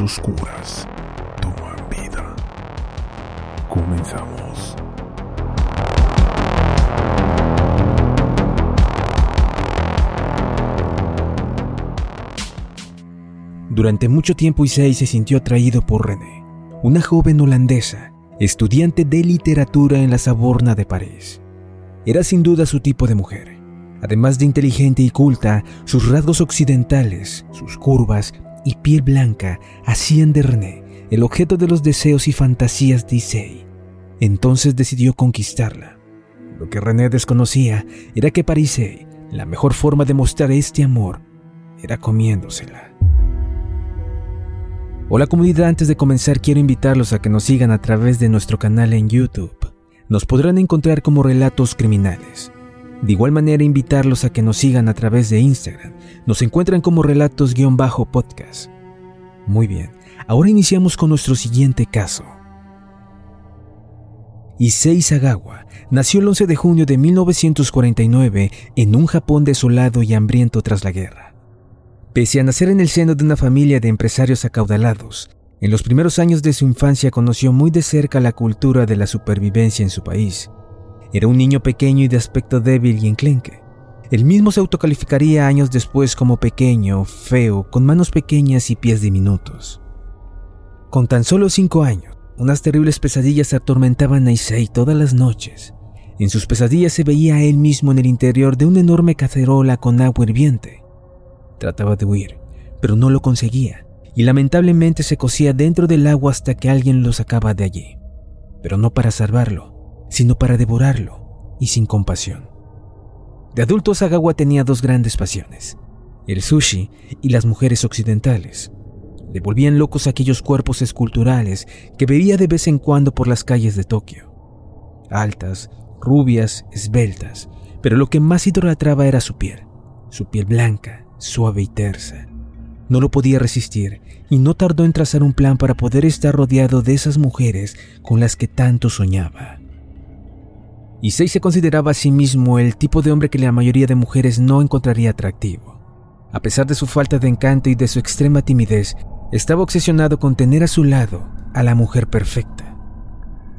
Oscuras toman vida. Comenzamos. Durante mucho tiempo Issei se sintió atraído por René, una joven holandesa, estudiante de literatura en la Saborna de París. Era sin duda su tipo de mujer. Además de inteligente y culta, sus rasgos occidentales, sus curvas y piel blanca hacían de René el objeto de los deseos y fantasías de Issei. Entonces decidió conquistarla. Lo que René desconocía era que para Issei la mejor forma de mostrar este amor era comiéndosela. Hola comunidad, antes de comenzar quiero invitarlos a que nos sigan a través de nuestro canal en YouTube. Nos podrán encontrar como Relatos Criminales. De igual manera invitarlos a que nos sigan a través de Instagram. Nos encuentran como relatos-podcast. Muy bien, ahora iniciamos con nuestro siguiente caso. Issei Sagawa nació el 11 de junio de 1949 en un Japón desolado y hambriento tras la guerra. Pese a nacer en el seno de una familia de empresarios acaudalados, en los primeros años de su infancia conoció muy de cerca la cultura de la supervivencia en su país. Era un niño pequeño y de aspecto débil y enclenque. Él mismo se autocalificaría años después como pequeño, feo, con manos pequeñas y pies diminutos. Con tan solo cinco años, unas terribles pesadillas atormentaban a Issei todas las noches. En sus pesadillas se veía a él mismo en el interior de una enorme cacerola con agua hirviente. Trataba de huir, pero no lo conseguía, y lamentablemente se cosía dentro del agua hasta que alguien lo sacaba de allí. Pero no para salvarlo, sino para devorarlo, y sin compasión. De adulto Sagawa tenía dos grandes pasiones, el sushi y las mujeres occidentales. Le volvían locos aquellos cuerpos esculturales que veía de vez en cuando por las calles de Tokio. Altas, rubias, esbeltas, pero lo que más idolatraba era su piel, su piel blanca, suave y tersa. No lo podía resistir y no tardó en trazar un plan para poder estar rodeado de esas mujeres con las que tanto soñaba. Issei se consideraba a sí mismo el tipo de hombre que la mayoría de mujeres no encontraría atractivo. A pesar de su falta de encanto y de su extrema timidez, estaba obsesionado con tener a su lado a la mujer perfecta.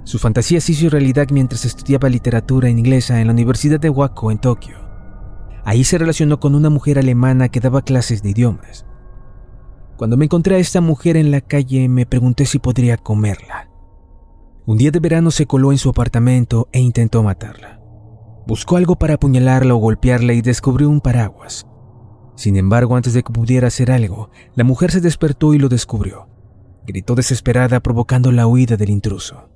Su fantasía se hizo realidad mientras estudiaba literatura inglesa en la Universidad de Wako en Tokio. Ahí se relacionó con una mujer alemana que daba clases de idiomas. Cuando me encontré a esta mujer en la calle me pregunté si podría comerla. Un día de verano se coló en su apartamento e intentó matarla. Buscó algo para apuñalarla o golpearla y descubrió un paraguas. Sin embargo, antes de que pudiera hacer algo, la mujer se despertó y lo descubrió. Gritó desesperada provocando la huida del intruso.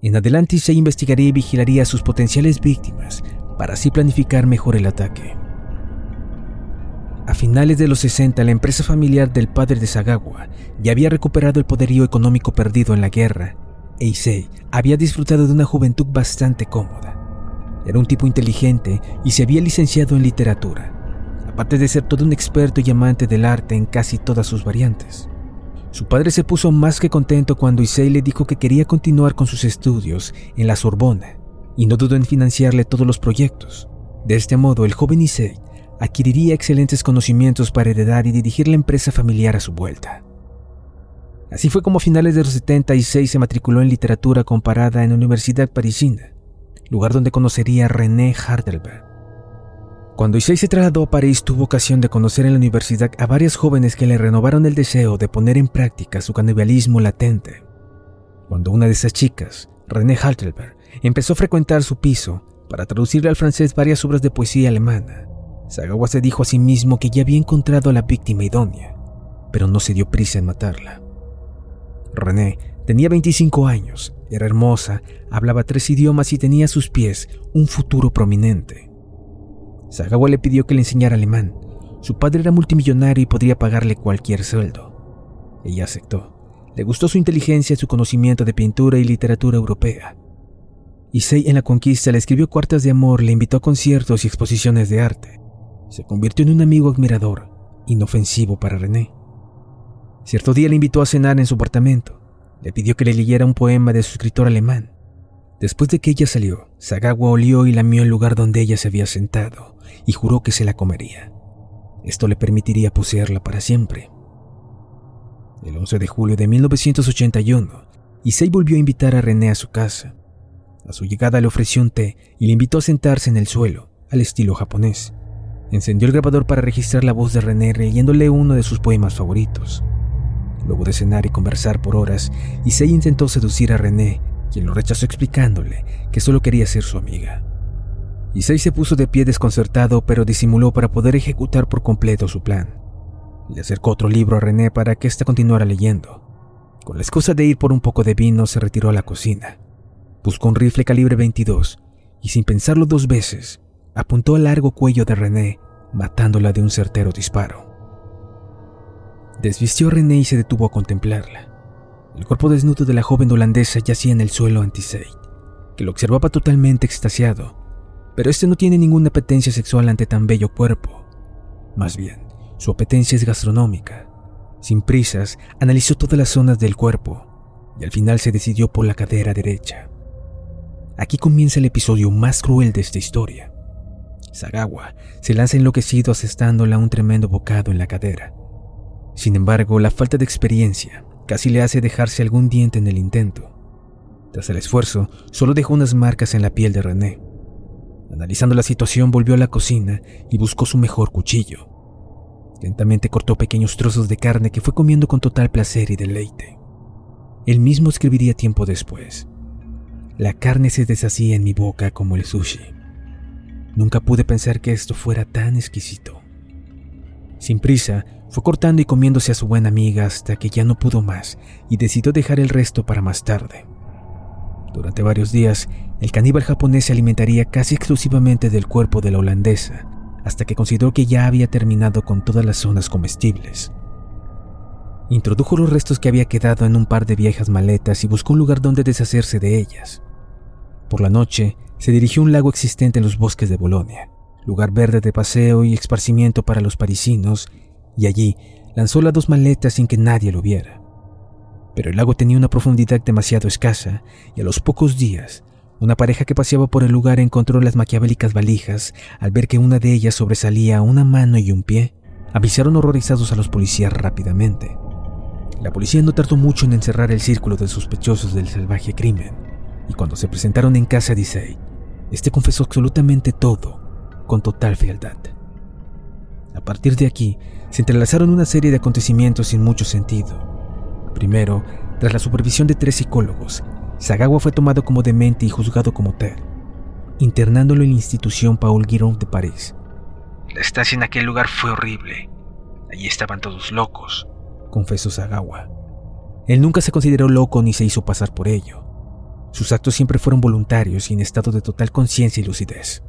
En adelante se investigaría y vigilaría a sus potenciales víctimas para así planificar mejor el ataque. A finales de los 60, la empresa familiar del padre de Sagawa ya había recuperado el poderío económico perdido en la guerra, e Issei había disfrutado de una juventud bastante cómoda. Era un tipo inteligente y se había licenciado en literatura, aparte de ser todo un experto y amante del arte en casi todas sus variantes. Su padre se puso más que contento cuando Issei le dijo que quería continuar con sus estudios en la Sorbona y no dudó en financiarle todos los proyectos. De este modo, el joven Issei adquiriría excelentes conocimientos para heredar y dirigir la empresa familiar a su vuelta. Así fue como a finales de los 76 se matriculó en literatura comparada en la Universidad Parisina, lugar donde conocería a René Hardelberg. Cuando Issei se trasladó a París tuvo ocasión de conocer en la universidad a varias jóvenes que le renovaron el deseo de poner en práctica su canibalismo latente. Cuando una de esas chicas, René Hardelberg, empezó a frecuentar su piso para traducirle al francés varias obras de poesía alemana, Sagawa se dijo a sí mismo que ya había encontrado a la víctima idónea, pero no se dio prisa en matarla. René tenía 25 años, era hermosa, hablaba tres idiomas y tenía a sus pies un futuro prominente. Sagawa le pidió que le enseñara alemán. Su padre era multimillonario y podría pagarle cualquier sueldo. Ella aceptó. Le gustó su inteligencia y su conocimiento de pintura y literatura europea. Issei en la conquista le escribió cartas de amor, le invitó a conciertos y exposiciones de arte. Se convirtió en un amigo admirador, inofensivo para René. Cierto día le invitó a cenar en su apartamento. Le pidió que le leyera un poema de su escritor alemán. Después de que ella salió, Sagawa olió y lamió el lugar donde ella se había sentado y juró que se la comería. Esto le permitiría poseerla para siempre. El 11 de julio de 1981, Issei volvió a invitar a René a su casa. A su llegada le ofreció un té y le invitó a sentarse en el suelo, al estilo japonés. Encendió el grabador para registrar la voz de René leyéndole uno de sus poemas favoritos. Luego de cenar y conversar por horas, Issei intentó seducir a René, quien lo rechazó explicándole que solo quería ser su amiga. Issei se puso de pie desconcertado, pero disimuló para poder ejecutar por completo su plan. Le acercó otro libro a René para que ésta continuara leyendo. Con la excusa de ir por un poco de vino, se retiró a la cocina. Buscó un rifle calibre 22 y, sin pensarlo dos veces, apuntó al largo cuello de René, matándola de un certero disparo. Desvistió a René y se detuvo a contemplarla. El cuerpo desnudo de la joven holandesa yacía en el suelo ante que lo observaba totalmente extasiado, pero este no tiene ninguna apetencia sexual ante tan bello cuerpo. Más bien, su apetencia es gastronómica. Sin prisas, analizó todas las zonas del cuerpo y al final se decidió por la cadera derecha. Aquí comienza el episodio más cruel de esta historia. Sagawa se lanza enloquecido asestándola un tremendo bocado en la cadera. Sin embargo, la falta de experiencia casi le hace dejarse algún diente en el intento. Tras el esfuerzo, solo dejó unas marcas en la piel de René. Analizando la situación, volvió a la cocina y buscó su mejor cuchillo. Lentamente cortó pequeños trozos de carne que fue comiendo con total placer y deleite. Él mismo escribiría tiempo después. La carne se deshacía en mi boca como el sushi. Nunca pude pensar que esto fuera tan exquisito. Sin prisa, fue cortando y comiéndose a su buena amiga hasta que ya no pudo más y decidió dejar el resto para más tarde. Durante varios días, el caníbal japonés se alimentaría casi exclusivamente del cuerpo de la holandesa, hasta que consideró que ya había terminado con todas las zonas comestibles. Introdujo los restos que había quedado en un par de viejas maletas y buscó un lugar donde deshacerse de ellas. Por la noche, se dirigió a un lago existente en los bosques de Bolonia, lugar verde de paseo y esparcimiento para los parisinos, y allí lanzó las dos maletas sin que nadie lo viera. Pero el lago tenía una profundidad demasiado escasa y a los pocos días, una pareja que paseaba por el lugar encontró las maquiavélicas valijas al ver que una de ellas sobresalía una mano y un pie. Avisaron horrorizados a los policías rápidamente. La policía no tardó mucho en encerrar el círculo de sospechosos del salvaje crimen, y cuando se presentaron en casa de Issei, este confesó absolutamente todo, con total fealdad. A partir de aquí, se entrelazaron una serie de acontecimientos sin mucho sentido. Primero, tras la supervisión de tres psicólogos, Sagawa fue tomado como demente y juzgado como tal, internándolo en la institución Paul Giron de París. La estancia en aquel lugar fue horrible. Allí estaban todos locos, confesó Sagawa. Él nunca se consideró loco ni se hizo pasar por ello. Sus actos siempre fueron voluntarios y en estado de total conciencia y lucidez.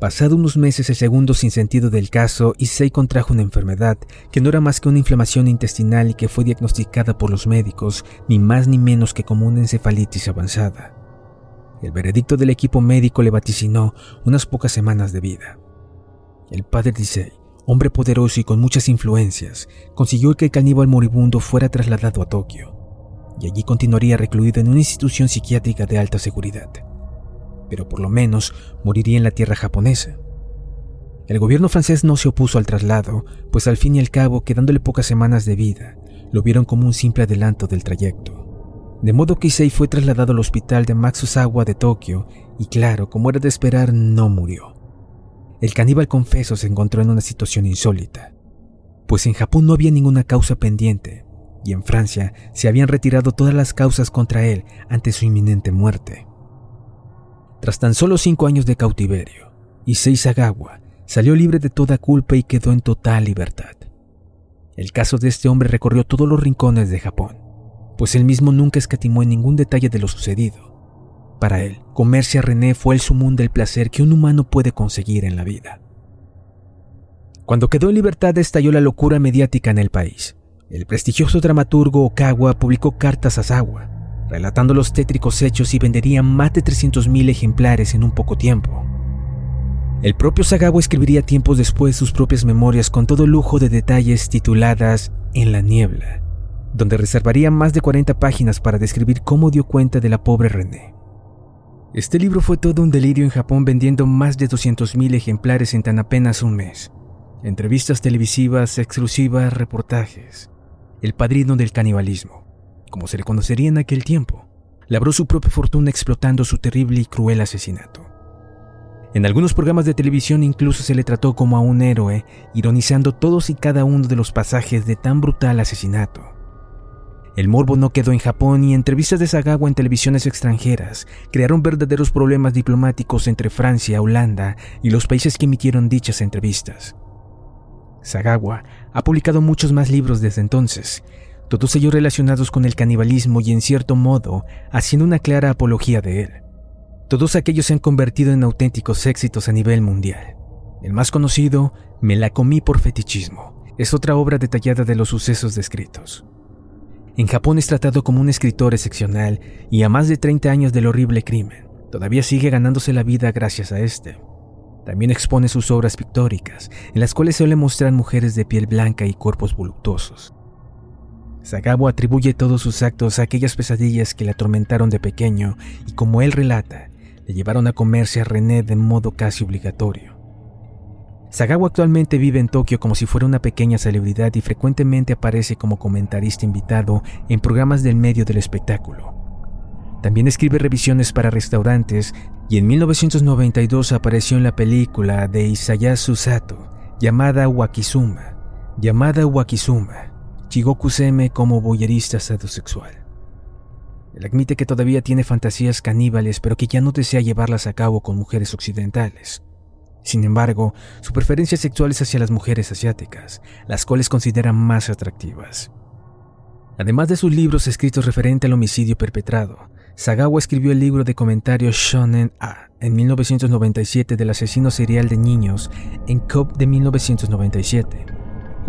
Pasado unos meses el segundo sin sentido del caso, Issei contrajo una enfermedad que no era más que una inflamación intestinal y que fue diagnosticada por los médicos ni más ni menos que como una encefalitis avanzada. El veredicto del equipo médico le vaticinó unas pocas semanas de vida. El padre de Issei, hombre poderoso y con muchas influencias, consiguió que el caníbal moribundo fuera trasladado a Tokio, y allí continuaría recluido en una institución psiquiátrica de alta seguridad pero por lo menos moriría en la tierra japonesa. El gobierno francés no se opuso al traslado, pues al fin y al cabo, quedándole pocas semanas de vida, lo vieron como un simple adelanto del trayecto. De modo que Issei fue trasladado al hospital de Matsuzawa de Tokio y claro, como era de esperar, no murió. El caníbal confeso se encontró en una situación insólita, pues en Japón no había ninguna causa pendiente y en Francia se habían retirado todas las causas contra él ante su inminente muerte. Tras tan solo cinco años de cautiverio, Issei Sagawa salió libre de toda culpa y quedó en total libertad. El caso de este hombre recorrió todos los rincones de Japón, pues él mismo nunca escatimó en ningún detalle de lo sucedido. Para él, comerse a René fue el sumún del placer que un humano puede conseguir en la vida. Cuando quedó en libertad estalló la locura mediática en el país. El prestigioso dramaturgo Okawa publicó cartas a Sawa, relatando los tétricos hechos y vendería más de 300.000 ejemplares en un poco tiempo. El propio Sagawa escribiría tiempos después sus propias memorias con todo lujo de detalles tituladas En la niebla, donde reservaría más de 40 páginas para describir cómo dio cuenta de la pobre René. Este libro fue todo un delirio en Japón vendiendo más de 200.000 ejemplares en tan apenas un mes. Entrevistas televisivas, exclusivas, reportajes. El padrino del canibalismo como se le conocería en aquel tiempo, labró su propia fortuna explotando su terrible y cruel asesinato. En algunos programas de televisión incluso se le trató como a un héroe, ironizando todos y cada uno de los pasajes de tan brutal asesinato. El morbo no quedó en Japón y entrevistas de Sagawa en televisiones extranjeras crearon verdaderos problemas diplomáticos entre Francia, Holanda y los países que emitieron dichas entrevistas. Sagawa ha publicado muchos más libros desde entonces, todos ellos relacionados con el canibalismo y en cierto modo haciendo una clara apología de él. Todos aquellos se han convertido en auténticos éxitos a nivel mundial. El más conocido, Me la comí por fetichismo, es otra obra detallada de los sucesos descritos. En Japón es tratado como un escritor excepcional y a más de 30 años del horrible crimen, todavía sigue ganándose la vida gracias a este. También expone sus obras pictóricas, en las cuales suele mostrar mujeres de piel blanca y cuerpos voluptuosos. Sagawa atribuye todos sus actos a aquellas pesadillas que le atormentaron de pequeño y como él relata, le llevaron a comerse a René de modo casi obligatorio. Sagawa actualmente vive en Tokio como si fuera una pequeña celebridad y frecuentemente aparece como comentarista invitado en programas del medio del espectáculo. También escribe revisiones para restaurantes y en 1992 apareció en la película de Isayasu Sato llamada Wakizuma, llamada Wakizuma, Chigoku Seme como boyerista sadossexual. Él admite que todavía tiene fantasías caníbales, pero que ya no desea llevarlas a cabo con mujeres occidentales. Sin embargo, su preferencia sexual es hacia las mujeres asiáticas, las cuales considera más atractivas. Además de sus libros escritos referente al homicidio perpetrado, Sagawa escribió el libro de comentarios Shonen A en 1997 del asesino serial de niños en Cop de 1997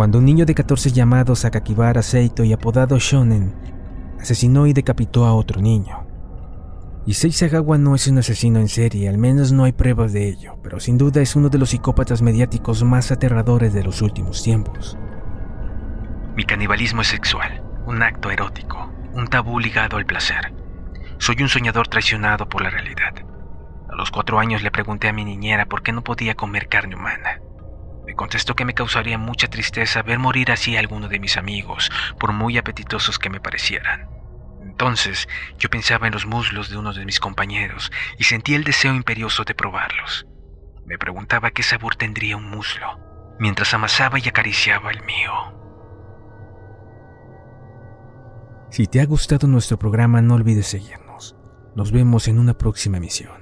cuando un niño de 14 llamado Sakakibara Seito y apodado Shonen asesinó y decapitó a otro niño. Issei Sagawa no es un asesino en serie, al menos no hay pruebas de ello, pero sin duda es uno de los psicópatas mediáticos más aterradores de los últimos tiempos. Mi canibalismo es sexual, un acto erótico, un tabú ligado al placer. Soy un soñador traicionado por la realidad. A los cuatro años le pregunté a mi niñera por qué no podía comer carne humana. Me contestó que me causaría mucha tristeza ver morir así a alguno de mis amigos, por muy apetitosos que me parecieran. Entonces yo pensaba en los muslos de uno de mis compañeros y sentí el deseo imperioso de probarlos. Me preguntaba qué sabor tendría un muslo, mientras amasaba y acariciaba el mío. Si te ha gustado nuestro programa no olvides seguirnos. Nos vemos en una próxima emisión.